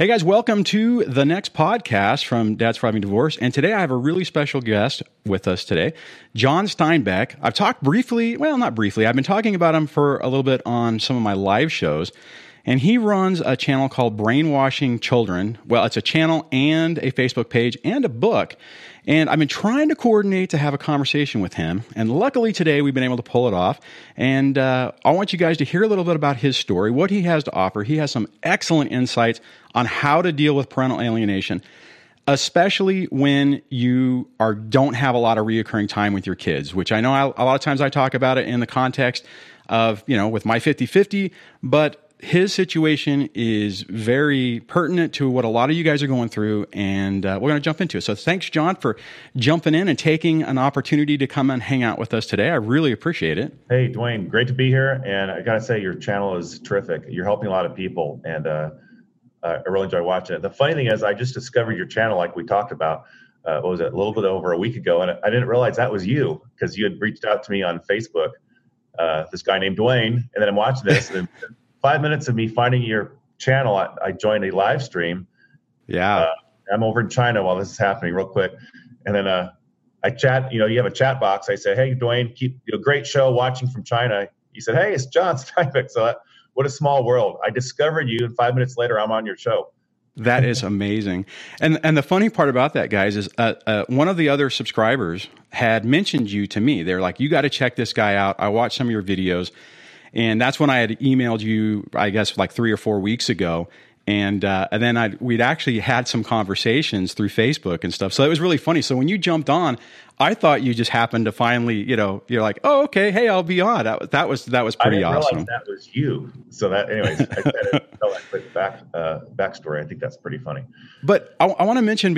Hey guys, welcome to the next podcast from Dad's Thriving Divorce. And today I have a really special guest with us today, John Steinbeck. I've talked briefly, well, not briefly, I've been talking about him for a little bit on some of my live shows. And he runs a channel called Brainwashing Children. Well, it's a channel and a Facebook page and a book. And I've been trying to coordinate to have a conversation with him. And luckily today we've been able to pull it off. And uh, I want you guys to hear a little bit about his story, what he has to offer. He has some excellent insights on how to deal with parental alienation, especially when you are don't have a lot of reoccurring time with your kids, which I know I, a lot of times I talk about it in the context of, you know, with my 50 50, but his situation is very pertinent to what a lot of you guys are going through, and uh, we're going to jump into it. So, thanks, John, for jumping in and taking an opportunity to come and hang out with us today. I really appreciate it. Hey, Dwayne, great to be here. And I got to say, your channel is terrific. You're helping a lot of people, and uh, I really enjoy watching it. The funny thing is, I just discovered your channel, like we talked about. Uh, what was it? A little bit over a week ago, and I didn't realize that was you because you had reached out to me on Facebook. Uh, this guy named Dwayne, and then I'm watching this, and five minutes of me finding your channel, I, I joined a live stream. Yeah. Uh, I'm over in China while this is happening, real quick, and then uh, I chat. You know, you have a chat box. I say, "Hey, Dwayne, keep you know, great show watching from China." He said, "Hey, it's John Steinbeck." So, uh, what a small world! I discovered you, and five minutes later, I'm on your show. That is amazing. And and the funny part about that, guys, is uh, uh, one of the other subscribers had mentioned you to me. They're like, "You got to check this guy out. I watched some of your videos." And that's when I had emailed you, I guess, like three or four weeks ago. And, uh, and then I we'd actually had some conversations through Facebook and stuff. So it was really funny. So when you jumped on, I thought you just happened to finally, you know, you're like, oh, okay, hey, I'll be on. That, that was that was pretty I awesome. that was you. So that, anyways, I said it, tell that quick back uh, backstory. I think that's pretty funny. But I, I want to mention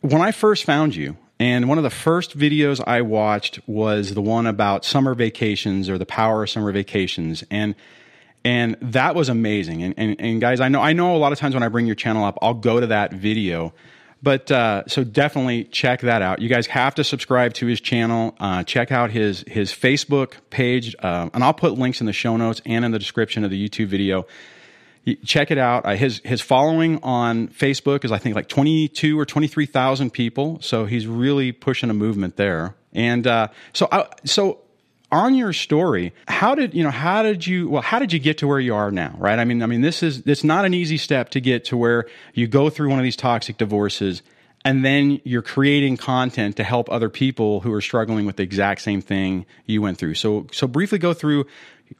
when I first found you, and one of the first videos I watched was the one about summer vacations or the power of summer vacations. And and that was amazing. And, and, and guys, I know I know a lot of times when I bring your channel up, I'll go to that video. But uh, so definitely check that out. You guys have to subscribe to his channel. Uh, check out his his Facebook page, uh, and I'll put links in the show notes and in the description of the YouTube video check it out. Uh, his his following on Facebook is I think like twenty two or twenty three thousand people. So he's really pushing a movement there. And uh, so I, so on your story, how did you know? How did you? Well, how did you get to where you are now? Right? I mean, I mean, this is it's not an easy step to get to where you go through one of these toxic divorces. And then you're creating content to help other people who are struggling with the exact same thing you went through. So, so briefly go through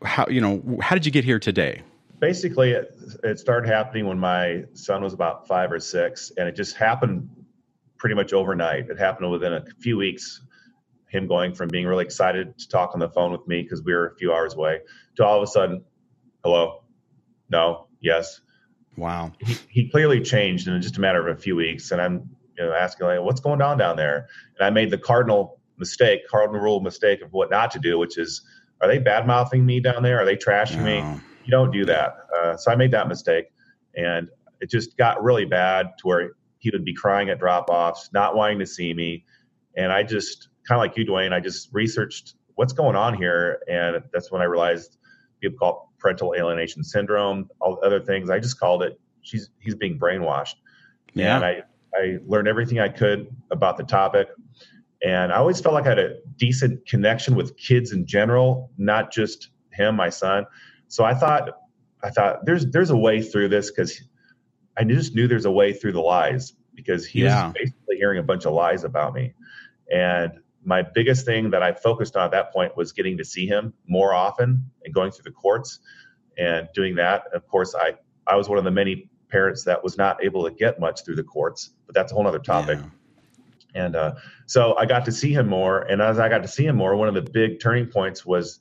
how you know how did you get here today? Basically it, it, started happening when my son was about five or six and it just happened pretty much overnight. It happened within a few weeks him going from being really excited to talk on the phone with me because we were a few hours away to all of a sudden hello? No? Yes? Wow. He, he clearly changed in just a matter of a few weeks and i'm you know asking like what's going on down there? And i made the cardinal mistake cardinal rule mistake of what not to do which is are they bad mouthing me down there? Are they trashing no. me you don't do that. Uh, so I made that mistake, and it just got really bad to where he would be crying at drop offs, not wanting to see me, and I just kind of like you, Dwayne. I just researched what's going on here, and that's when I realized people call it parental alienation syndrome, all other things. I just called it she's he's being brainwashed. Yeah. And I I learned everything I could about the topic. And I always felt like I had a decent connection with kids in general, not just him, my son. So I thought, I thought there's there's a way through this because I just knew there's a way through the lies because he yeah. was basically hearing a bunch of lies about me. And my biggest thing that I focused on at that point was getting to see him more often and going through the courts and doing that. Of course, I I was one of the many parents that was not able to get much through the courts, but that's a whole other topic. Yeah. And uh, so I got to see him more. And as I got to see him more, one of the big turning points was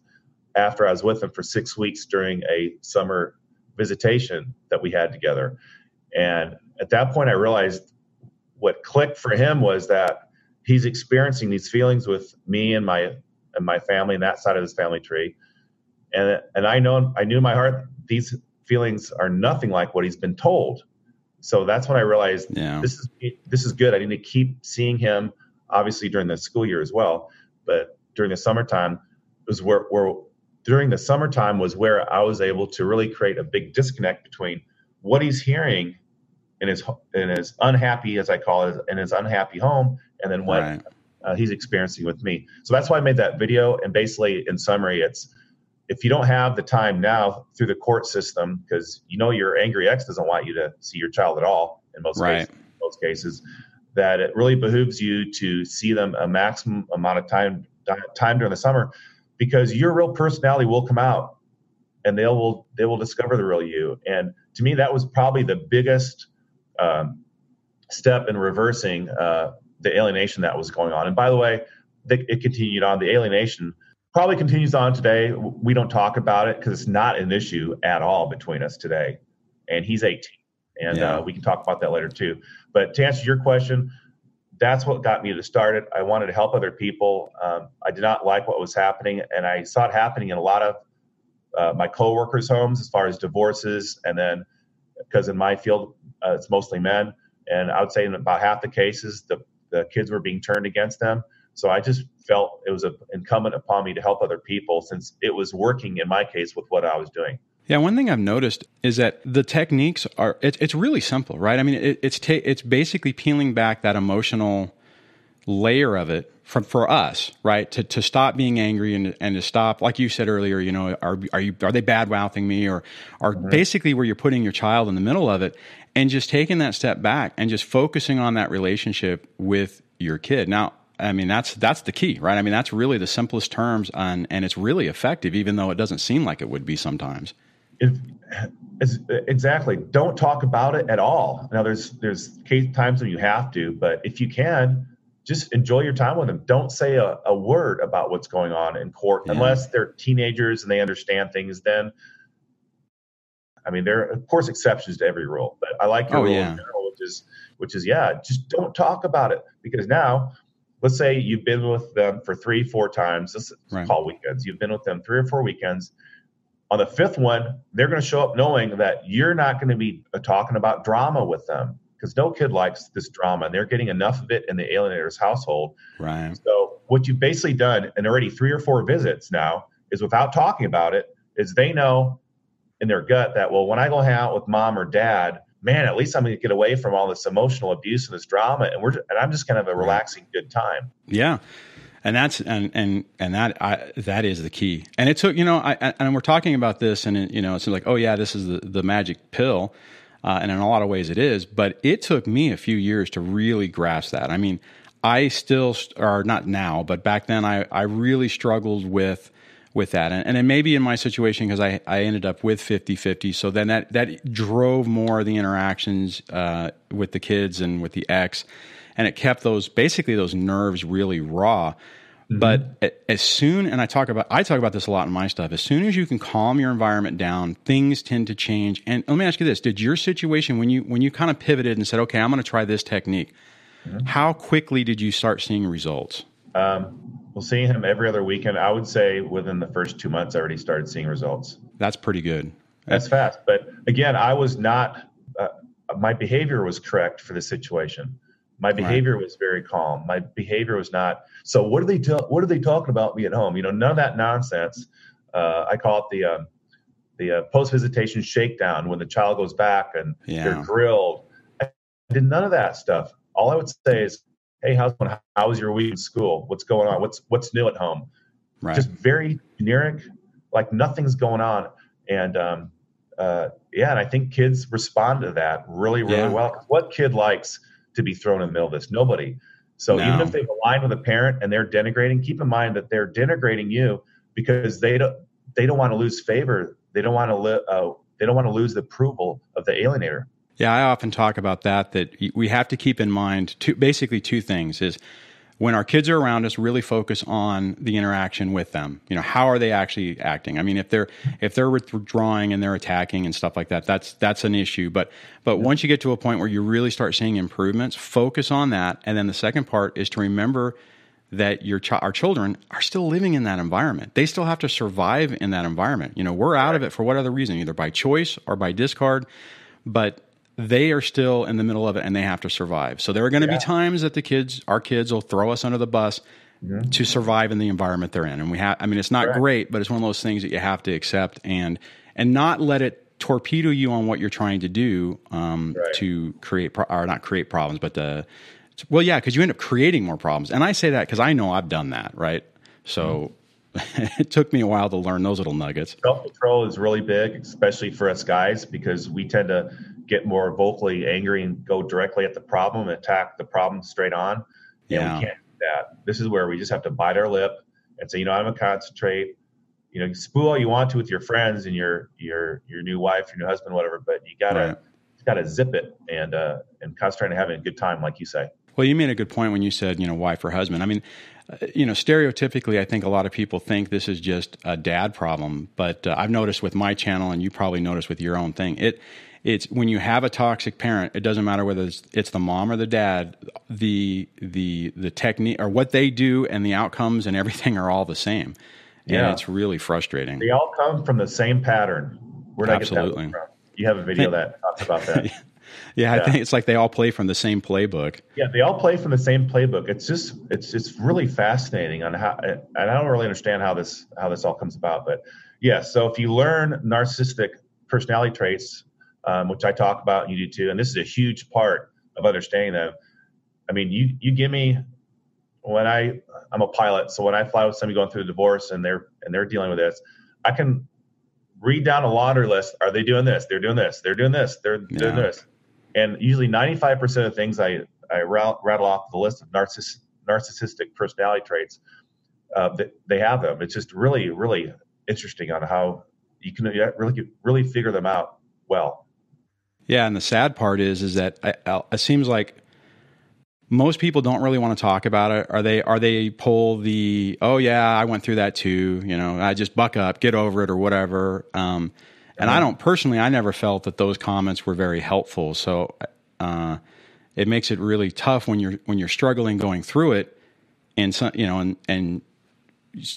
after I was with him for six weeks during a summer visitation that we had together. And at that point, I realized what clicked for him was that he's experiencing these feelings with me and my and my family and that side of his family tree. And and I know I knew in my heart these feelings are nothing like what he's been told. So that's when I realized yeah. this is this is good. I need to keep seeing him, obviously during the school year as well, but during the summertime was where where during the summertime was where I was able to really create a big disconnect between what he's hearing in his in his unhappy, as I call it, in his unhappy home, and then what right. uh, he's experiencing with me. So that's why I made that video. And basically, in summary, it's if you don't have the time now through the court system, because you know your angry ex doesn't want you to see your child at all in most right. cases, most cases, that it really behooves you to see them a maximum amount of time time during the summer, because your real personality will come out, and they will they will discover the real you. And to me, that was probably the biggest um, step in reversing uh, the alienation that was going on. And by the way, it continued on. The alienation probably continues on today. We don't talk about it because it's not an issue at all between us today. And he's 18, and yeah. uh, we can talk about that later too. But to answer your question, that's what got me to start it. I wanted to help other people. Um, I did not like what was happening, and I saw it happening in a lot of uh, my coworkers' homes as far as divorces, and then because in my field uh, it's mostly men, and I would say in about half the cases the the kids were being turned against them. So I just felt it was a, incumbent upon me to help other people since it was working in my case with what I was doing. Yeah, one thing I've noticed is that the techniques are it, it's really simple, right? I mean, it, it's ta- it's basically peeling back that emotional layer of it from for us, right? To to stop being angry and and to stop, like you said earlier, you know, are are you are they bad mouthing me or are basically where you're putting your child in the middle of it and just taking that step back and just focusing on that relationship with your kid. Now, I mean that's that's the key, right? I mean that's really the simplest terms on and it's really effective even though it doesn't seem like it would be sometimes. If, exactly. Don't talk about it at all. Now there's there's case times when you have to, but if you can, just enjoy your time with them. Don't say a, a word about what's going on in court yeah. unless they're teenagers and they understand things. Then, I mean, there are of course exceptions to every rule, but I like your oh, rule yeah. in general, which is which is yeah, just don't talk about it because now, let's say you've been with them for three, four times. Let's right. call weekends. You've been with them three or four weekends. On the fifth one, they're going to show up knowing that you're not going to be talking about drama with them because no kid likes this drama and they're getting enough of it in the alienator's household. Right. So what you've basically done in already three or four visits now is without talking about it, is they know in their gut that well, when I go hang out with mom or dad, man, at least I'm going to get away from all this emotional abuse and this drama, and we're and I'm just kind of a relaxing good time. Yeah. And that's and and and that I, that is the key. And it took you know I, and we're talking about this and it, you know it's like oh yeah this is the the magic pill, uh, and in a lot of ways it is. But it took me a few years to really grasp that. I mean, I still, or not now, but back then, I, I really struggled with with that. And, and it may be in my situation because I, I ended up with 50 50. So then that, that drove more of the interactions uh, with the kids and with the ex. And it kept those basically those nerves really raw. Mm-hmm. But as soon, and I talk about, I talk about this a lot in my stuff. As soon as you can calm your environment down, things tend to change. And let me ask you this: Did your situation when you when you kind of pivoted and said, "Okay, I'm going to try this technique," mm-hmm. how quickly did you start seeing results? Um, well, seeing him every other weekend, I would say within the first two months, I already started seeing results. That's pretty good. That's fast. But again, I was not. Uh, my behavior was correct for the situation. My behavior right. was very calm. My behavior was not. So what are they? Ta- what are they talking about me at home? You know, none of that nonsense. Uh, I call it the um, the uh, post visitation shakedown when the child goes back and yeah. they're grilled. I did none of that stuff. All I would say is, "Hey, how's how was your week in school? What's going on? What's what's new at home?" Right. Just very generic, like nothing's going on. And um, uh, yeah, and I think kids respond to that really, really yeah. well. What kid likes to be thrown in the middle of this. Nobody. So no. even if they've aligned with a parent and they're denigrating, keep in mind that they're denigrating you because they don't they don't want to lose favor. They don't want to li- uh, they don't want to lose the approval of the alienator. Yeah, I often talk about that. That we have to keep in mind two, basically two things: is when our kids are around us, really focus on the interaction with them. You know, how are they actually acting? I mean, if they're if they're withdrawing and they're attacking and stuff like that, that's that's an issue. But but once you get to a point where you really start seeing improvements, focus on that. And then the second part is to remember that your ch- our children are still living in that environment. They still have to survive in that environment. You know, we're out of it for what other reason, either by choice or by discard. But they are still in the middle of it and they have to survive. So there are going to yeah. be times that the kids, our kids, will throw us under the bus mm-hmm. to survive in the environment they're in. And we have, I mean, it's not Correct. great, but it's one of those things that you have to accept and and not let it torpedo you on what you're trying to do um, Right. to create pro- or not create problems, but uh well, yeah, because you end up creating more problems. And I say that because I know I've done that, right? So it took me a while to learn those little nuggets. Self control is really big, especially for us guys, because we tend to get more vocally angry and go directly at the problem and attack the problem straight on. And Yeah. we can't do that. This is where we just have to bite our lip and say, you know, I'm gonna concentrate. You know, you spool all you want to with your friends and your your your new wife, your new husband, whatever, but you gotta Right. you gotta zip it and uh and concentrate on having a good time, like you say. Well, you made a good point when you said, you know, wife or husband. I mean, uh, you know, stereotypically, I think a lot of people think this is just a dad problem, but uh, I've noticed with my channel, and you probably noticed with your own thing, it it's when you have a toxic parent, it doesn't matter whether it's, it's the mom or the dad, the the the technique or what they do and the outcomes and everything are all the same. And Yeah. it's really frustrating. They all come from the same pattern. Where did I get Absolutely. that from? You have a video that talks about that. Yeah, I think it's like they all play from the same playbook. Yeah, they all play from the same playbook. It's just it's it's really fascinating on how and I don't really understand how this how this all comes about. But yeah, so if you learn narcissistic personality traits, um, which I talk about and you do too, and this is a huge part of understanding them. I mean, you you give me when I I'm a pilot, so when I fly with somebody going through a divorce and they're and they're dealing with this, I can read down a laundry list. Are they doing this? They're doing this. They're doing this. They're doing this. And usually 95% of things I I ra- rattle off the list of narciss- narcissistic personality traits, uh, that they have them. It's just really really interesting on how you can really really figure them out well. Yeah, and the sad part is, is that it seems like most people don't really want to talk about it. Are they? Are they pull the? Oh yeah, I went through that too. You know, I just buck up, get over it, or whatever. Um, and I don't personally. I never felt that those comments were very helpful. So uh, it makes it really tough when you're when you're struggling going through it, and some, you know, and and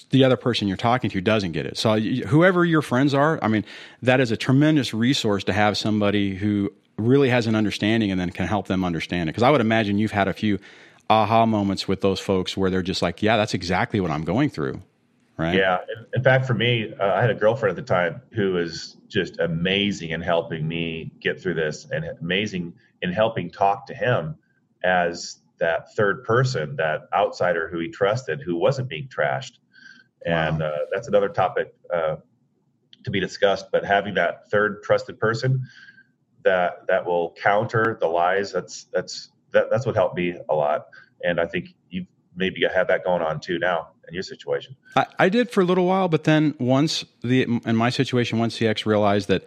the other person you're talking to doesn't get it. So whoever your friends are, I mean, that is a tremendous resource to have somebody who really has an understanding and then can help them understand it. Because I would imagine you've had a few aha moments with those folks where they're just like, yeah, that's exactly what I'm going through. Right. Yeah. In- fact, for me, uh, I had a girlfriend at the time who was just amazing in helping me get through this and amazing in helping talk to him as that third person, that outsider who he trusted, who wasn't being trashed. And uh, that's another topic uh, to be discussed. But having that third trusted person that that will counter the lies, that's that's that, that's what helped me a lot. And I think you maybe have that going on too now in your situation. I, I did for a little while, but then once the in my situation, once CX realized that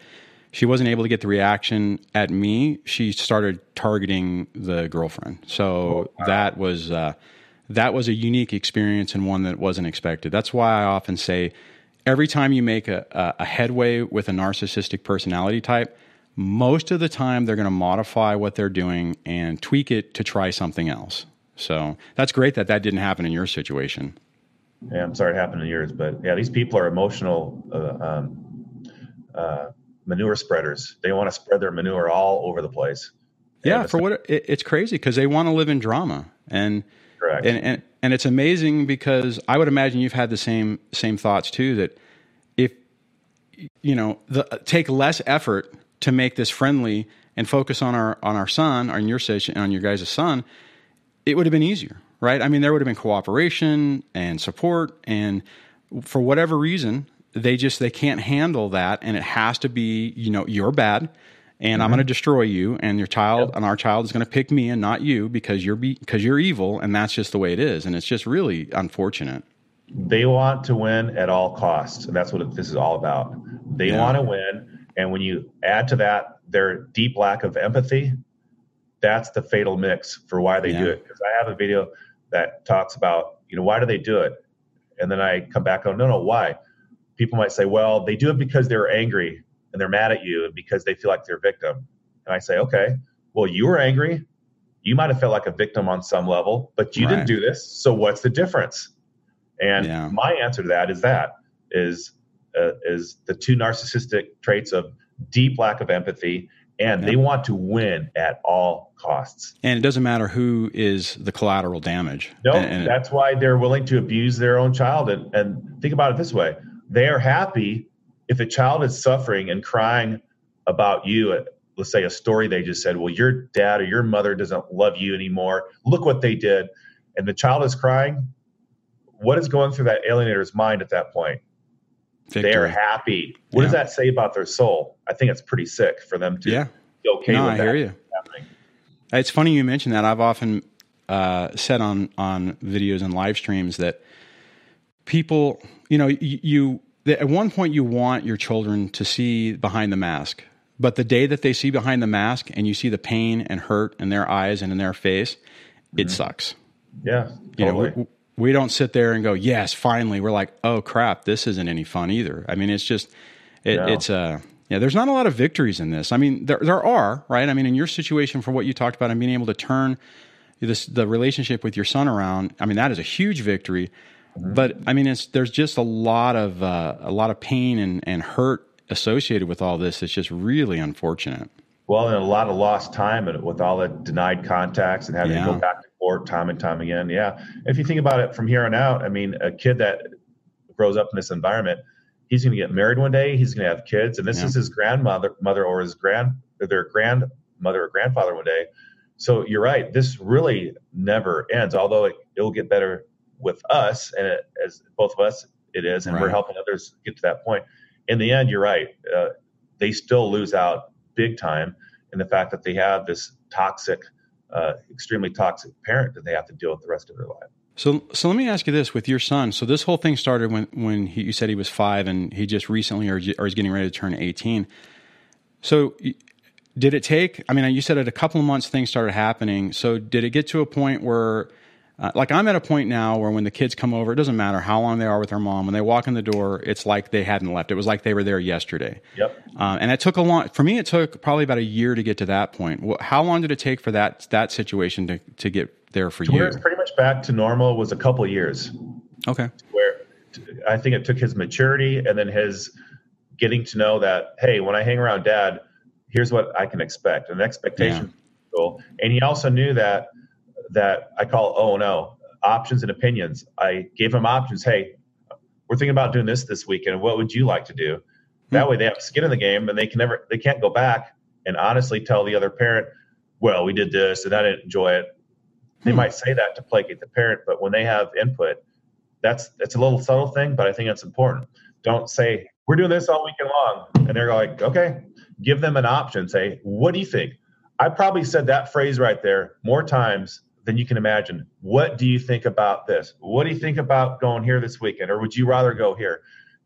she wasn't able to get the reaction at me, she started targeting the girlfriend. So that was uh, that was a unique experience and one that wasn't expected. That's why I often say, every time you make a, a, headway with a narcissistic personality type, most of the time they're going to modify what they're doing and tweak it to try something else. So that's great that that didn't happen in your situation. Yeah, I'm sorry it happened in yours, but yeah, these people are emotional uh, um, uh, manure spreaders. They want to spread their manure all over the place. Yeah, for what it, it's crazy because they want to live in drama, and Correct. and and and it's amazing because I would imagine you've had the same same thoughts too. That if you know the take less effort to make this friendly and focus on our on our son, on your situation, on your guys' son, it would have been easier, right? I mean, there would have been cooperation and support, and for whatever reason, they just they can't handle that, and it has to be you know you're bad, and I'm mm-hmm. going to destroy you, and your child and our child is going to pick me and not you because you're be, because you're evil, and that's just the way it is, and it's just really unfortunate. they want to win at all costs, and that's what this is all about. They Yeah. want to win, and when you add to that their deep lack of empathy, that's the fatal mix for why they do it. Because I have a video that talks about, you know, why do they do it? And then I come back on, no, no, why? People might say, well, they do it because they're angry and they're mad at you because they feel like they're a victim. And I say, okay, well, you were angry. You might have felt like a victim on some level, but you Right. didn't do this. So what's the difference? And Yeah. my answer to that is that is uh, is the two narcissistic traits of deep lack of empathy and they want to win at all costs. And it doesn't matter who is the collateral damage. No, And- and- that's why they're willing to abuse their own child. And, and think about it this way: they are happy if a child is suffering and crying about you, uh, let's say a story they just said, well, your dad or your mother doesn't love you anymore. Look what they did. And the child is crying. What is going through that alienator's mind at that point? Victory. They're happy. What yeah. does that say about their soul? I think it's pretty sick for them to yeah. be okay no, with I that hear you. Happening. It's funny you mentioned that. I've often uh, said on on videos and live streams that people, you know, you, you at one point you want your children to see behind the mask, but the day that they see behind the mask and you see the pain and hurt in their eyes and in their face, mm-hmm. it sucks. Yeah, totally. you know. We, we don't sit there and go, yes, finally. We're like, oh crap, this isn't any fun either. I mean, it's just, it, no. it's uh, yeah. There's not a lot of victories in this. I mean, there there are, right? I mean, in your situation, for what you talked about, and being able to turn this the relationship with your son around. I mean, that is a huge victory. Mm-hmm. But I mean, it's there's just a lot of uh, a lot of pain and, and hurt associated with all this. It's just really unfortunate. Well, and a lot of lost time and with all the denied contacts and having yeah. to go back to court time and time again. Yeah. If you think about it from here on out, I mean, a kid that grows up in this environment, he's going to get married one day. He's going to have kids, and this yeah. is his grandmother, mother, or his grand, or their grandmother or grandfather one day. So you're right. This really never ends. Although it, will get better with us, and it, as both of us, it is, and right. we're helping others get to that point. In the end, you're right. Uh, they still lose out big time in the fact that they have this toxic, uh, extremely toxic parent that they have to deal with the rest of their life. So, so let me ask you this: with your son, so this whole thing started when when he, you said he was five, and he just recently, or, or is getting ready to turn eighteen. So, did it take? I mean, you said at a couple of months things started happening. So did it get to a point where, uh, like, I'm at a point now where when the kids come over, it doesn't matter how long they are with their mom. When they walk in the door, it's like they hadn't left. It was like they were there yesterday. Yep. Uh, and it took a long. For me, it took probably about a year to get to that point. How long did it take for that that situation to to get there for to you? Where it's pretty much back to normal was a couple years. Okay. Where I think it took his maturity and then his getting to know that hey, when I hang around dad here's what I can expect, an expectation yeah. And he also knew that that I call oh no options and opinions. I gave them options. Hey, we're thinking about doing this this weekend. What would you like to do? That hmm. way they have skin in the game and they can never they can't go back and honestly tell the other parent, well, we did this and I didn't enjoy it. They hmm. might say that to placate the parent, but when they have input, that's it's a little subtle thing, but I think it's important. Don't say we're doing this all weekend long, and they're like, okay, give them an option. Say, what do you think? I probably said that phrase right there more times than you can imagine. What do you think about this? What do you think about going here this weekend? Or would you rather go here?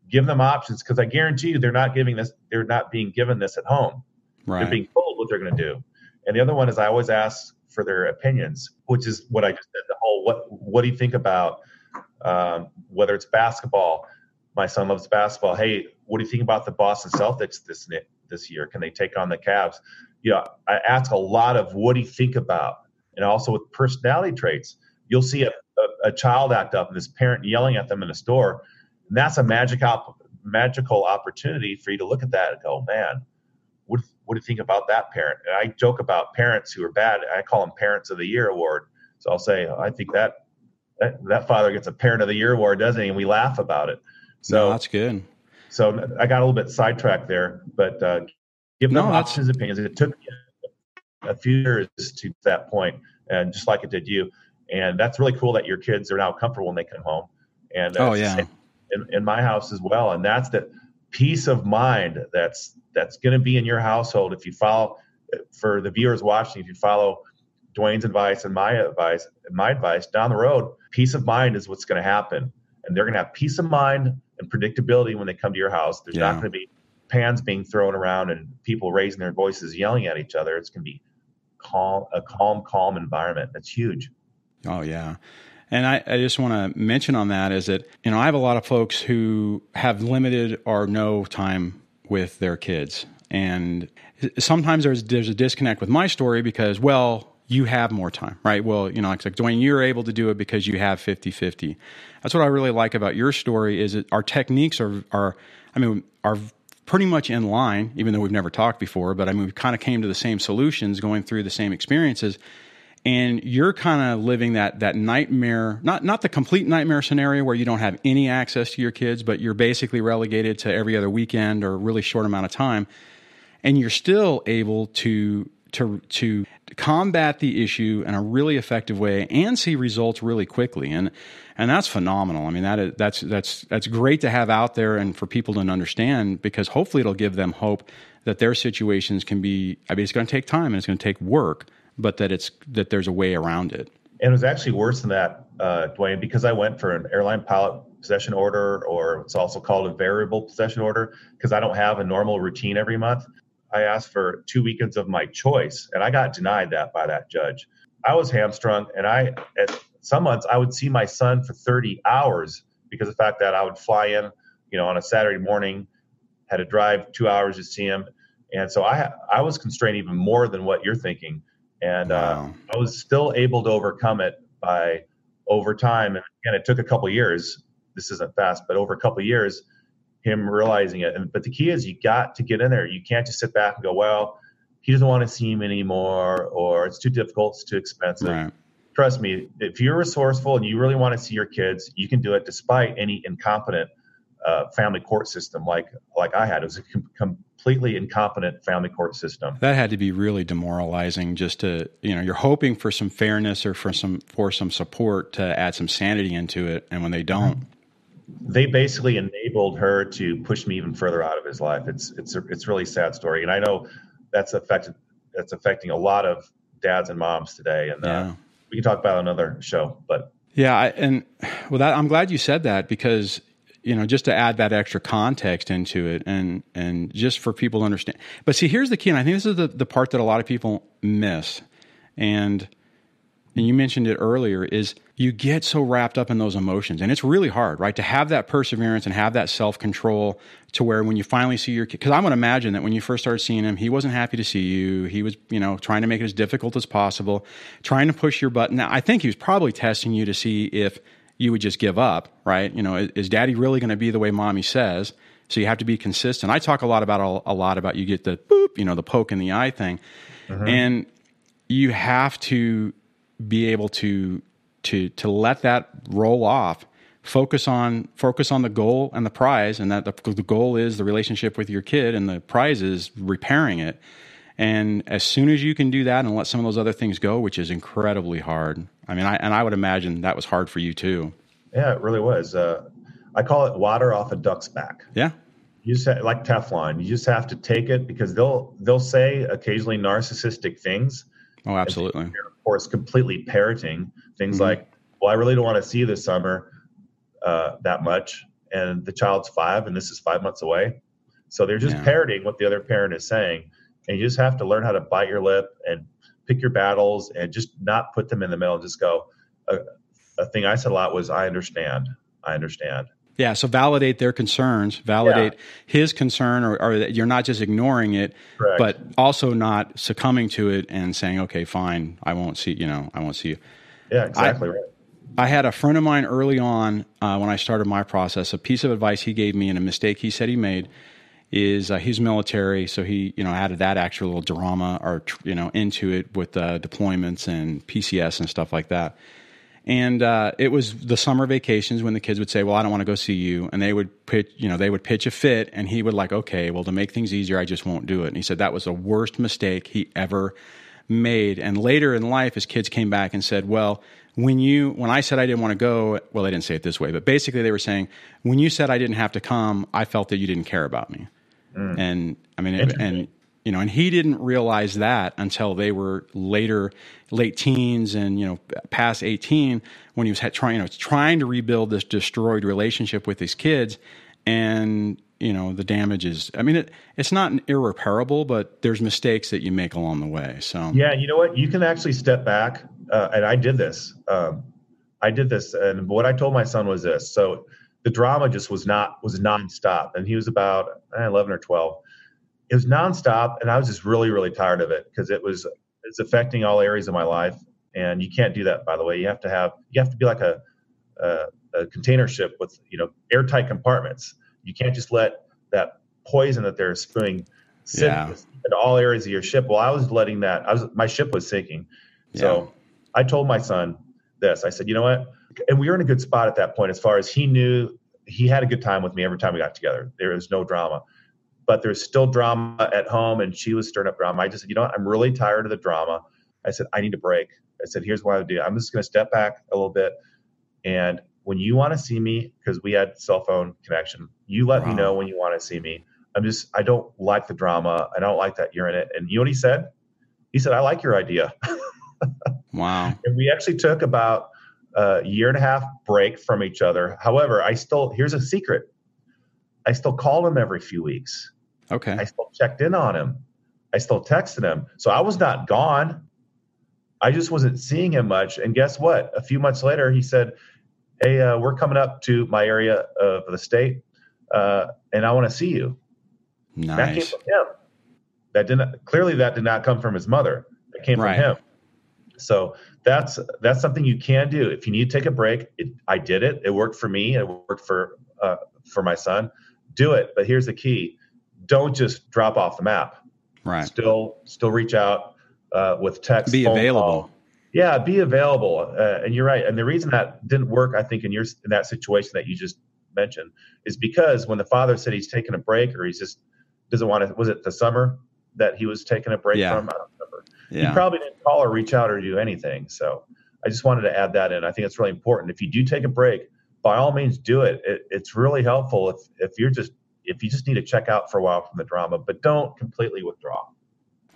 Give them options because I guarantee you they're not giving this, they're not being given this at home. Right. They're being told what they're going to do. And the other one is I always ask for their opinions, which is what I just said. The whole what what do you think about um, whether it's basketball? My son loves basketball. Hey, what do you think about the Boston Celtics this this year? Can they take on the Cavs? You know, I ask a lot of what do you think about, and also with personality traits. You'll see a, a, a child act up and this parent yelling at them in a store, and that's a magic op- magical opportunity for you to look at that and go, man, what what do you think about that parent? And I joke about parents who are bad. I call them Parents of the Year award. So I'll say, I think that that, that father gets a Parent of the Year award, doesn't he? And we laugh about it. So no, that's good. So I got a little bit sidetracked there, but uh, give them no, options, opinions. It took a few years to that point, and just like it did you. And that's really cool that your kids are now comfortable when they come home. And oh yeah, in, in my house as well. And that's the peace of mind that's that's going to be in your household if you follow. For the viewers watching, if you follow Dwayne's advice and my advice, my advice down the road, peace of mind is what's going to happen, and they're going to have peace of mind and predictability when they come to your house. There's yeah. not going to be pans being thrown around and people raising their voices yelling at each other. It's going to be calm, a calm, calm environment. That's huge. Oh yeah. And I, I just want to mention on that is that, you know, I have a lot of folks who have limited or no time with their kids. And sometimes there's there's a disconnect with my story because, well, you have more time, right? Well, you know, like Dwayne, you're able to do it because you have 50 50. That's what I really like about your story is that our techniques are, are, I mean, are pretty much in line, even though we've never talked before, but I mean, we kind of came to the same solutions going through the same experiences. And you're kind of living that, that nightmare, not, not the complete nightmare scenario where you don't have any access to your kids, but you're basically relegated to every other weekend or really short amount of time and you're still able to to to combat the issue in a really effective way and see results really quickly and and that's phenomenal. I mean that is, that's that's that's great to have out there and for people to understand because hopefully it'll give them hope that their situations can be I mean it's going to take time and it's going to take work but that it's that there's a way around it. And it was actually worse than that, uh, Dwayne, because I went for an airline pilot possession order, or it's also called a variable possession order, because I don't have a normal routine every month. I asked for two weekends of my choice, and I got denied that by that judge. I was hamstrung, and I at some months I would see my son for 30 hours because of the fact that I would fly in, you know, on a Saturday morning, had to drive two hours to see him, and so I I was constrained even more than what you're thinking and uh, wow. uh, I was still able to overcome it by over time. And again, it took a couple years. This isn't fast, but over a couple years, him realizing it. And but the key is you got to get in there. You can't just sit back and go, well, he doesn't want to see him anymore, or it's too difficult, it's too expensive. Right. Trust me, if you're resourceful and you really want to see your kids, you can do it despite any incompetent uh, family court system like like I had. It was a com- completely incompetent family court system. That had to be really demoralizing. Just to you know, you're hoping for some fairness or for some for some support to add some sanity into it, and when they don't. They basically enabled her to push me even further out of his life. It's it's a, it's really sad story, and I know that's affected that's affecting a lot of dads and moms today. And uh, yeah. we can talk about another show, but yeah, I, and well, that, I'm glad you said that because you know, just to add that extra context into it and and just for people to understand. But see, here's the key, and I think this is the, the part that a lot of people miss. And and you mentioned it earlier, is you get so wrapped up in those emotions. And it's really hard, right? To have that perseverance and have that self control to where when you finally see your kid, because I would imagine that when you first started seeing him, he wasn't happy to see you. He was, you know, trying to make it as difficult as possible, trying to push your button. Now, I think he was probably testing you to see if you would just give up, right? You know, is, is daddy really going to be the way mommy says? So you have to be consistent. I talk a lot about a, a lot about you get the boop, you know, the poke in the eye thing, mm-hmm. and you have to be able to to to let that roll off. Focus on focus on the goal and the prize, and that the, the goal is the relationship with your kid, and the prize is repairing it. And as soon as you can do that and let some of those other things go, which is incredibly hard. I mean, I, and I would imagine that was hard for you too. Yeah, it really was. Uh, I call it water off a duck's back. Yeah. You just have, like Teflon. You just have to take it because they'll they'll say occasionally narcissistic things. Oh, absolutely. Of course, completely parroting things mm-hmm. like, "Well, I really don't want to see you this summer uh, that much," and the child's five, and this is five months away. So they're just yeah. parroting what the other parent is saying and you just have to learn how to bite your lip and pick your battles and just not put them in the middle and just go a, a thing i said a lot was i understand i understand yeah so validate their concerns validate yeah. his concern or, or that you're not just ignoring it Correct. but also not succumbing to it and saying okay fine i won't see you know i won't see you yeah exactly I, right I had a friend of mine early on uh, when I started my process. A piece of advice he gave me and a mistake he said he made is uh, he's military, so he you know added that actual little drama or you know into it with uh, deployments and PCS and stuff like that. And uh, it was the summer vacations when the kids would say, "Well, I don't want to go see you," and they would pitch, you know, they would pitch a fit, and he would like, "Okay, well, to make things easier, I just won't do it." And he said that was the worst mistake he ever made. And later in life, his kids came back and said, "Well." When you when I said I didn't want to go, well, they didn't say it this way, but basically they were saying when you said I didn't have to come, I felt that you didn't care about me. Mm. And I mean, and you know, and he didn't realize that until they were later, late teens and you know, past eighteen, when he was trying, you know, trying to rebuild this destroyed relationship with his kids, and you know, the damage is. I mean, it, it's not irreparable, but there's mistakes that you make along the way. So yeah, you know what? You can actually step back, uh, and I did this. Um, I did this, and what I told my son was this. So the drama just was not was nonstop, and he was about eh, eleven or twelve. It was nonstop, and I was just really really tired of it because it was it's affecting all areas of my life, and you can't do that. By the way, you have to have you have to be like a a, a container ship with you know airtight compartments. You can't just let that poison that they're spewing sink yeah. into all areas of your ship. Well, I was letting that. I was my ship was sinking, so yeah. I told my son this. I said, you know what? and we were in a good spot at that point as far as he knew he had a good time with me every time we got together. There was no drama. But there's still drama at home, and she was stirring up drama. I just said, you know what? I'm really tired of the drama. I said, I need a break. I said, here's what I would do. I'm just going to step back a little bit, and when you want to see me, because we had cell phone connection, you let wow. me know when you want to see me. I'm just, I don't like the drama. I don't like that you're in it. And you know what he said? He said, I like your idea. wow. And we actually took about a year and a half break from each other. However, I still, here's a secret I still call him every few weeks. Okay. I still checked in on him. I still texted him. So I was not gone. I just wasn't seeing him much. And guess what? A few months later, he said, Hey, uh, we're coming up to my area of the state, uh, and I want to see you. Nice. That came from him. That didn't clearly that did not come from his mother. It came right. from him. So that's that's something you can do if you need to take a break. It, I did it. It worked for me. It worked for uh, for my son. Do it. But here's the key: don't just drop off the map. Right. Still still reach out uh, with text. Be available. Call. Yeah, be available. Uh, and you're right. And the reason that didn't work, I think, in your in that situation that you just mentioned, is because when the father said he's taking a break or he's just doesn't want to. Was it the summer that he was taking a break yeah. from? I don't remember. Yeah. He probably didn't call or reach out or do anything. So I just wanted to add that in. I think it's really important. If you do take a break, by all means, do it. it it's really helpful if if you're just if you just need to check out for a while from the drama, but don't completely withdraw.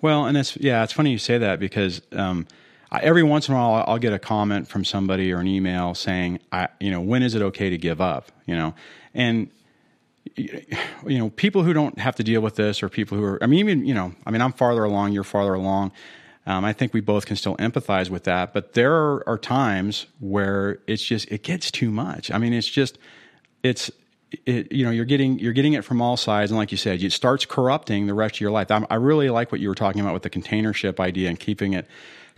Well, and it's yeah, it's funny you say that because um, I, every once in a while I'll get a comment from somebody or an email saying, I, you know, when is it okay to give up? You know, and you know, people who don't have to deal with this or people who are, I mean, even, you know, I mean, I'm farther along, you're farther along. Um, I think we both can still empathize with that, but there are, are times where it's just, it gets too much. I mean, it's just, it's, it, you know, you're getting, you're getting it from all sides. And like you said, it starts corrupting the rest of your life. I'm, I really like what you were talking about with the container ship idea and keeping it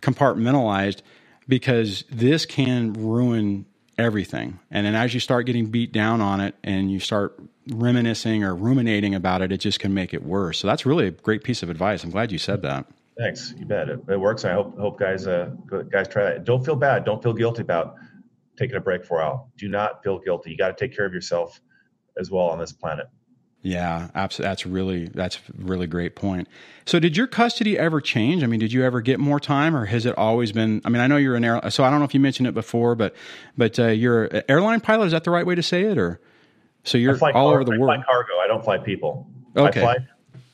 compartmentalized because this can ruin everything. And then as you start getting beat down on it and you start reminiscing or ruminating about it, it just can make it worse. So that's really a great piece of advice. I'm glad you said that. Thanks. You bet. It, it works. I hope hope guys uh, guys try that. Don't feel bad. Don't feel guilty about taking a break for a while. Do not feel guilty. You got to take care of yourself as well on this planet. Yeah, absolutely. That's really that's a really great point. So, did your custody ever change? I mean, did you ever get more time, or has it always been? I mean, I know you're an air. So, I don't know if you mentioned it before, but but uh, you're an airline pilot. Is that the right way to say it, or so you're all car- over the world? I fly cargo. I don't fly people. Okay. I fly,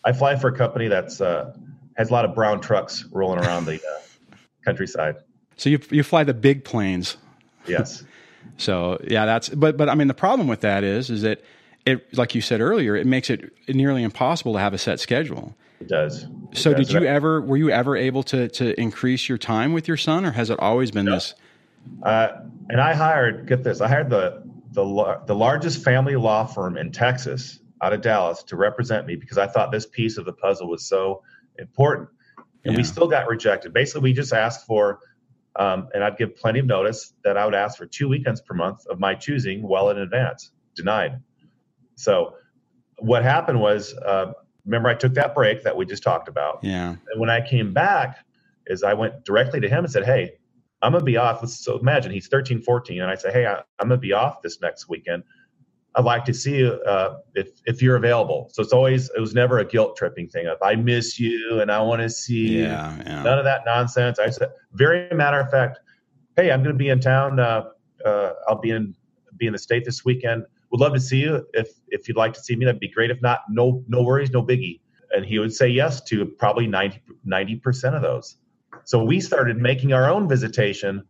I fly for a company that's uh, has a lot of brown trucks rolling around the uh, countryside. So you you fly the big planes. Yes. so yeah, that's but but I mean the problem with that is is that it, like you said earlier, it makes it nearly impossible to have a set schedule. It does. It so, does. did you ever? Were you ever able to to increase your time with your son, or has it always been no. this? Uh, and I hired. Get this. I hired the the the largest family law firm in Texas, out of Dallas, to represent me because I thought this piece of the puzzle was so important. And yeah. we still got rejected. Basically, we just asked for, um, and I'd give plenty of notice that I would ask for two weekends per month of my choosing well in advance. Denied. So what happened was, uh, remember I took that break that we just talked about. Yeah. And when I came back, is I went directly to him and said, "Hey, I'm gonna be off." So imagine he's 13, 14, and I say, "Hey, I, am gonna be off this next weekend. I'd like to see you uh, if if you're available." So it's always it was never a guilt tripping thing of I miss you and I want to see yeah, you. Yeah. None of that nonsense. I said, very matter of fact, "Hey, I'm gonna be in town. Uh, uh, I'll be in be in the state this weekend would love to see you. If if you'd like to see me, that'd be great. If not, no no worries, no biggie. And he would say yes to probably 90 percent of those. So we started making our own visitation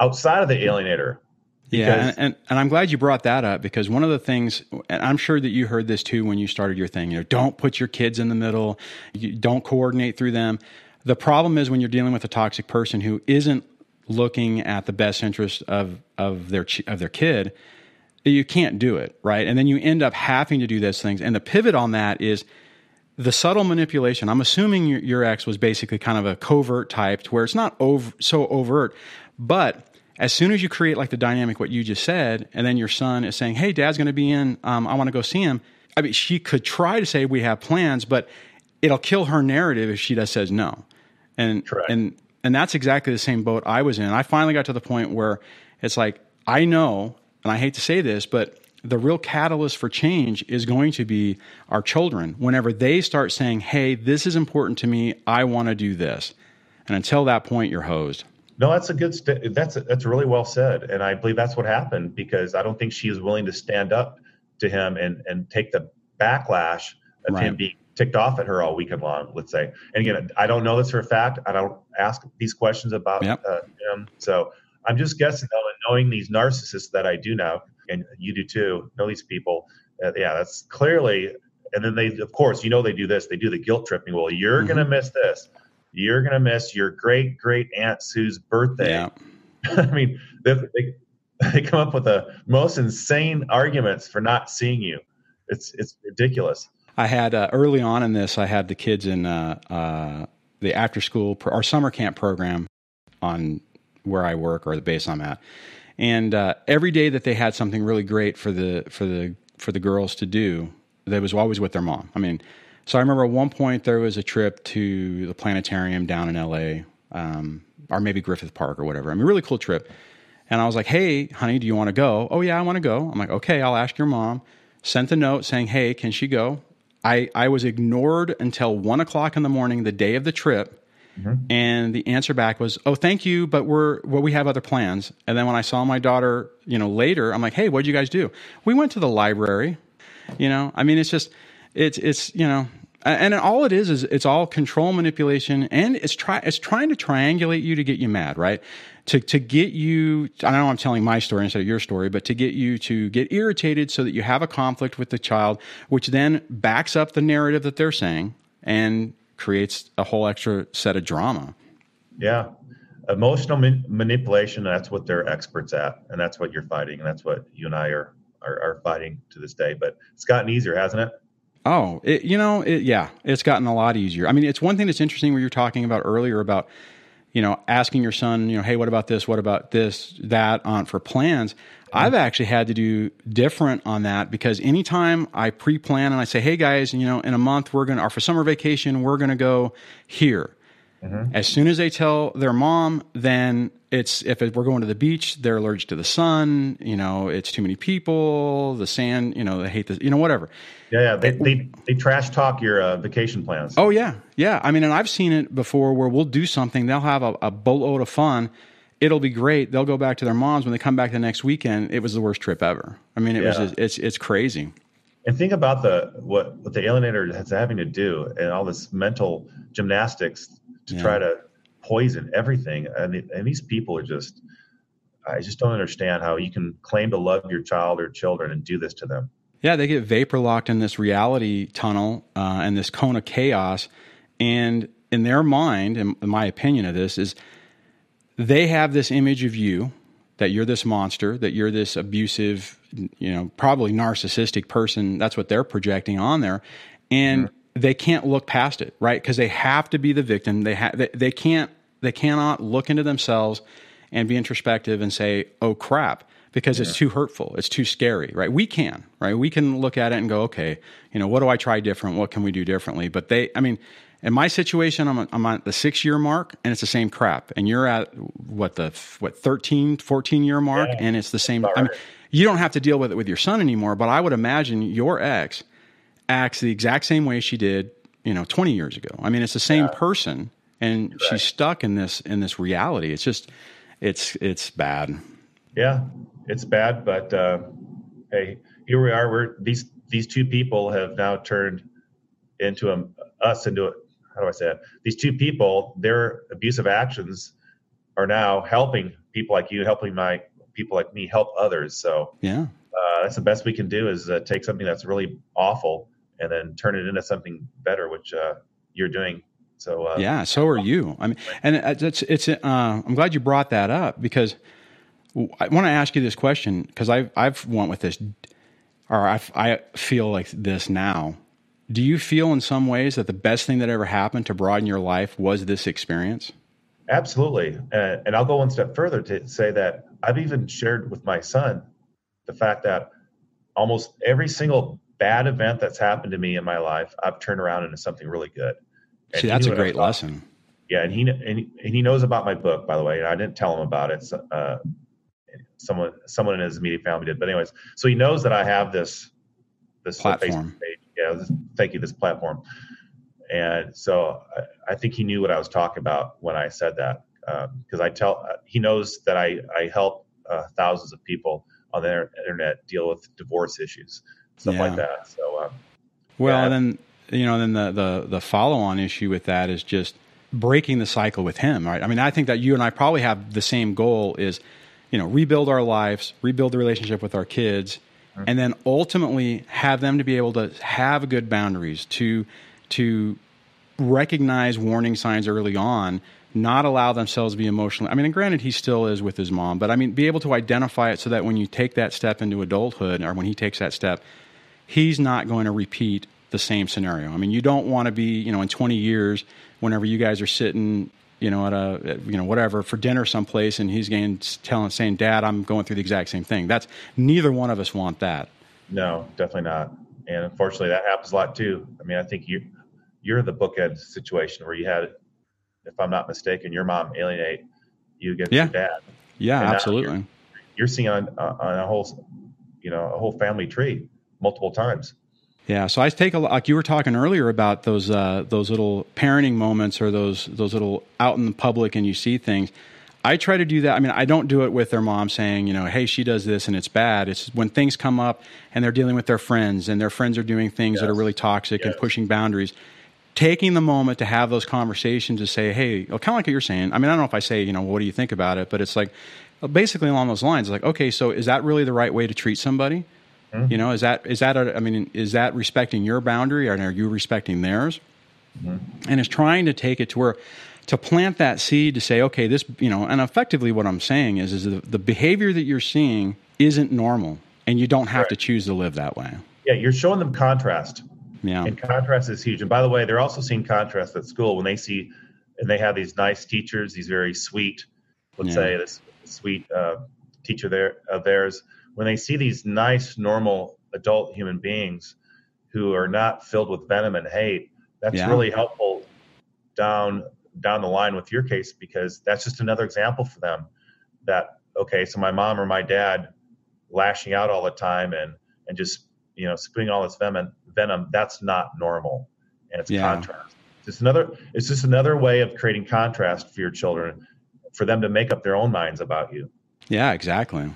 outside of the alienator. Yeah, and, and, and I'm glad you brought that up because one of the things, and I'm sure that you heard this too when you started your thing. You know, don't put your kids in the middle. You don't coordinate through them. The problem is when you're dealing with a toxic person who isn't looking at the best interest of of their of their kid you can't do it, right? And then you end up having to do those things. And the pivot on that is the subtle manipulation. I'm assuming your, your ex was basically kind of a covert type to where it's not over, so overt, but as soon as you create like the dynamic, what you just said, and then your son is saying, "Hey, Dad's going to be in. Um, I want to go see him." I mean, she could try to say we have plans, but it'll kill her narrative if she does says no. And Correct. and and that's exactly the same boat I was in. I finally got to the point where it's like I know and I hate to say this, but the real catalyst for change is going to be our children whenever they start saying, Hey, this is important to me. I want to do this. And until that point, you're hosed. No, that's a good. St- that's that's really well said, and I believe that's what happened because I don't think she is willing to stand up to him and and take the backlash of right. him being ticked off at her all weekend long. Let's say, and again, I don't know this for a fact. I don't ask these questions about yep. uh, him, so I'm just guessing. Though, and knowing these narcissists that I do now, and you do too, know these people. Uh, yeah, that's clearly. And then they, of course, you know they do this. They do the guilt tripping. Well, you're mm-hmm. gonna miss this. You're gonna miss your great great aunt Sue's birthday. Yeah. I mean, they, they they come up with the most insane arguments for not seeing you. It's it's ridiculous. I had uh, early on in this, I had the kids in uh, uh, the after school our summer camp program on where I work or the base I'm at, and uh, every day that they had something really great for the for the for the girls to do, they was always with their mom. I mean, so I remember at one point there was a trip to the planetarium down in L.A. Um, or maybe Griffith Park or whatever. I mean, really cool trip. And I was like, "Hey, honey, do you want to go?" "Oh yeah, I want to go." I'm like, "Okay, I'll ask your mom." Sent a note saying, "Hey, can she go?" I I was ignored until one o'clock in the morning, the day of the trip. Mm-hmm. And the answer back was, "Oh, thank you, but we're well, we have other plans." And then when I saw my daughter, you know, later, I'm like, "Hey, what did you guys do?" We went to the library. You know, I mean, it's just, it's it's you know, and all it is is it's all control manipulation, and it's try it's trying to triangulate you to get you mad, right? To to get you. I know I'm telling my story instead of your story, but to get you to get irritated so that you have a conflict with the child, which then backs up the narrative that they're saying and creates a whole extra set of drama. Yeah, emotional man- manipulation. That's what they're experts at, and that's what you're fighting, and that's what you and I are are, are fighting to this day. But it's gotten easier, hasn't it? Oh, it, you know, it, yeah, it's gotten a lot easier. I mean, it's one thing that's interesting where you're talking about earlier about, you know, asking your son, you know, hey, what about this? What about this, that on for plans? Mm-hmm. I've actually had to do different on that because anytime I pre plan and I say, hey guys, you know, in a month we're going to, or for summer vacation, we're going to go here. Mm-hmm. As soon as they tell their mom, then it's if it, we're going to the beach, they're allergic to the sun. You know, it's too many people. The sand. You know, they hate the. You know, whatever. Yeah, yeah. They they, they trash talk your uh, vacation plans. Oh yeah, yeah. I mean, and I've seen it before where we'll do something. They'll have a, a boatload of fun. It'll be great. They'll go back to their moms when they come back the next weekend. It was the worst trip ever. I mean, it yeah. was. It's it's crazy. And think about the what what the alienator is having to do and all this mental gymnastics to yeah. try to poison everything. And, and these people are just, I just don't understand how you can claim to love your child or children and do this to them. Yeah, they get vapor locked in this reality tunnel uh, and this cone of chaos. And in their mind, in my opinion of this, is they have this image of you that you're this monster, that you're this abusive, you know, probably narcissistic person. That's what they're projecting on there. And mm-hmm they can't look past it, right? Because they have to be the victim. They, ha- they, they can't they cannot look into themselves and be introspective and say, "Oh crap," because yeah. it's too hurtful, it's too scary, right? We can, right? We can look at it and go, "Okay, you know, what do I try different? What can we do differently?" But they, I mean, in my situation, I'm, I'm at the six year mark and it's the same crap. And you're at what the, what, 13, 14 year mark yeah. and it's the same. I mean, you don't have to deal with it with your son anymore, but I would imagine your ex acts the exact same way she did, you know, 20 years ago. I mean, it's the same yeah. person and she's stuck in this in this reality. It's just it's it's bad. Yeah, it's bad, but uh, hey, here we are. We're these these two people have now turned into a, us into a, how do I say it? These two people, their abusive actions are now helping people like you, helping my people like me help others. So yeah, uh, that's the best we can do is uh, take something that's really awful and then turn it into something better, which uh, you're doing. So uh, yeah, so are you. I mean, and it's it's. Uh, I'm glad you brought that up because I want to ask you this question because I've I've went with this, or I I feel like this now. Do you feel in some ways that the best thing that ever happened to broaden your life was this experience? Absolutely, and, and I'll go one step further to say that I've even shared with my son the fact that almost every single bad event that's happened to me in my life, I've turned around into something really good. And See, that's a great lesson. Yeah, and he and he, and he knows about my book, by the way. And I didn't tell him about it, uh, someone someone in his immediate family did. But anyways, so he knows that I have this this platform. page. Yeah, this, thank you, this platform. And so I, I, think he knew what I was talking about when I said that because um, I tell he knows that I I help uh, thousands of people on the internet deal with divorce issues, stuff yeah. like that. So, um, well, yeah. then you know, then the the the follow on issue with that is just breaking the cycle with him, right? I mean, I think that you and I probably have the same goal: is you know, rebuild our lives, rebuild the relationship with our kids, mm-hmm. and then ultimately have them to be able to have good boundaries to to recognize warning signs early on not allow themselves to be emotionally i mean and granted he still is with his mom but i mean be able to identify it so that when you take that step into adulthood or when he takes that step he's not going to repeat the same scenario i mean you don't want to be you know in 20 years whenever you guys are sitting you know at a you know whatever for dinner someplace and he's getting telling saying dad i'm going through the exact same thing that's neither one of us want that no definitely not and unfortunately that happens a lot too i mean i think you you're the bookend situation where you had if I'm not mistaken, your mom alienate you against yeah. your dad. Yeah, and absolutely. You're, you're, seeing on, on a whole, you know, a whole family tree multiple times. Yeah, so I take a like you were talking earlier about those uh, those little parenting moments or those those little out in the public and you see things. I try to do that. I mean, I don't do it with their mom saying, you know, hey, she does this and it's bad. It's when things come up and they're dealing with their friends and their friends are doing things yes. that are really toxic yes. and pushing boundaries taking the moment to have those conversations to say, hey, kind of like what you're saying. I mean, I don't know if I say, you know, what do you think about it, but it's like basically along those lines. Like, okay, so is that really the right way to treat somebody? Mm-hmm. You know, is that is that a, I mean, is that respecting your boundary, or are you respecting theirs? Mm-hmm. And is trying to take it to where to plant that seed to say, okay, this, you know, and effectively what I'm saying is, is the, the behavior that you're seeing isn't normal, and you don't have right. to choose to live that way. Yeah, you're showing them contrast yeah. And contrast is huge. And by the way, they're also seeing contrast at school when they see, and they have these nice teachers, these very sweet, let's yeah. say this sweet uh, teacher there of theirs. When they see these nice, normal adult human beings who are not filled with venom and hate, that's yeah. really helpful down down the line with your case because that's just another example for them that okay, so my mom or my dad lashing out all the time and and just you know spewing all this venom venom, that's not normal, and it's yeah. contrast. It's another. It's just another way of creating contrast for your children, for them to make up their own minds about you. Yeah, exactly.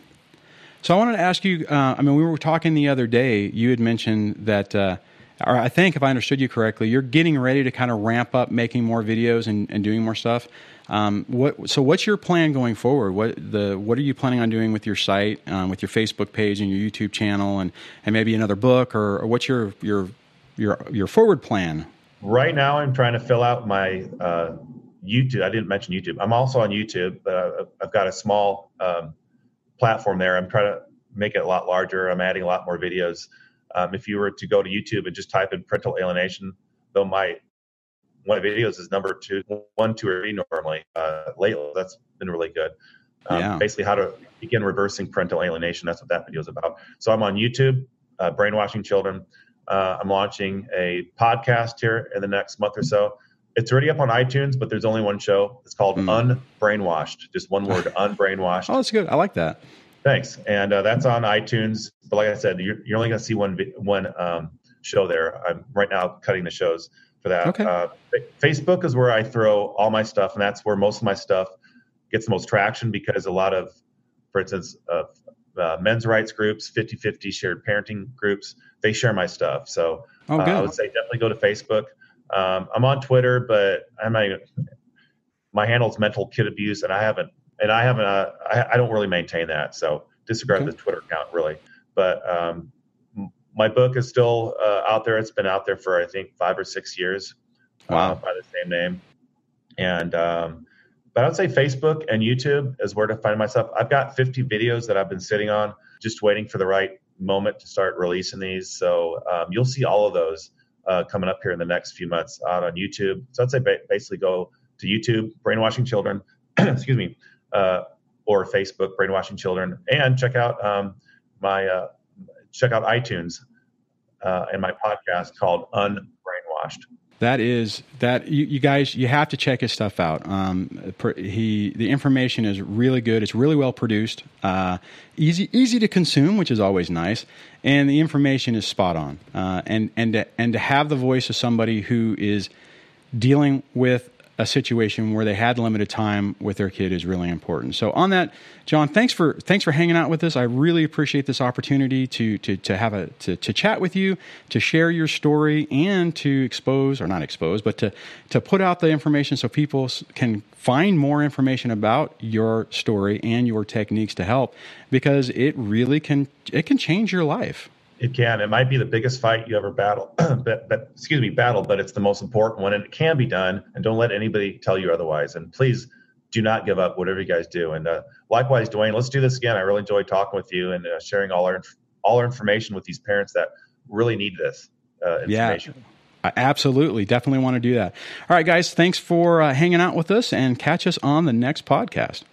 So I wanted to ask you. Uh, I mean, we were talking the other day. You had mentioned that, uh, or I think if I understood you correctly, you're getting ready to kind of ramp up making more videos and, and doing more stuff. Um, what, so what's your plan going forward? What the what are you planning on doing with your site, um, with your Facebook page and your YouTube channel, and, and maybe another book, or, or what's your your your your forward plan? Right now, I'm trying to fill out my uh, YouTube. I didn't mention YouTube. I'm also on YouTube, but I've got a small um, platform there. I'm trying to make it a lot larger. I'm adding a lot more videos. Um, if you were to go to YouTube and just type in parental alienation, though my one of videos is number two, one, two, or three normally. Uh, lately, that's been really good. Um, yeah. Basically, how to begin reversing parental alienation. That's what that video is about. So I'm on YouTube, uh, brainwashing children. Uh, I'm launching a podcast here in the next month or so. It's already up on iTunes, but there's only one show. It's called mm. Unbrainwashed. Just one word, unbrainwashed. Oh, that's good. I like that. Thanks. And uh, that's on iTunes. But like I said, you're, you're only going to see one one um, show there. I'm right now cutting the shows for that. Okay. Uh, Facebook is where I throw all my stuff, and that's where most of my stuff gets the most traction because a lot of, for instance, uh, uh, men's rights groups, 50 50 shared parenting groups, they share my stuff. So oh, I would say definitely go to Facebook. Um, I'm on Twitter, but I'm not even, my handle is mental kid abuse, and I haven't, and I haven't, uh, I, I, don't really maintain that. So disregard okay. the Twitter account really. But um, my book is still uh, out there. It's been out there for I think five or six years. Uh, wow. Uh, by the same name, and um, but I would say Facebook and YouTube is where to find myself. I've got 50 videos that I've been sitting on, just waiting for the right moment to start releasing these. So um, you'll see all of those uh, coming up here in the next few months out on YouTube. So I'd say ba- basically go to YouTube, Brainwashing Children, excuse me, uh, or Facebook, Brainwashing Children, and check out um, my uh, check out iTunes uh, and my podcast called Unbrainwashed. That is that you, you, guys you have to check his stuff out. Um, he the information is really good. It's really well produced, uh, easy easy to consume, which is always nice, and the information is spot on. Uh, and and to, and to have the voice of somebody who is dealing with a situation where they had limited time with their kid is really important. So on that, John, thanks for thanks for hanging out with us. I really appreciate this opportunity to to to have a to, to chat with you, to share your story, and to expose or not expose, but to to put out the information so people can find more information about your story and your techniques to help because it really can it can change your life. It can. It might be the biggest fight you ever battle, but, but, excuse me, battle, but it's the most important one, and it can be done. And don't let anybody tell you otherwise. And please do not give up, whatever you guys do. And uh, likewise, Dwayne, let's do this again. I really enjoyed talking with you and uh, sharing all our all our information with these parents that really need this uh, information. Yeah. I absolutely, definitely want to do that. All right, guys, thanks for uh, hanging out with us and catch us on the next podcast.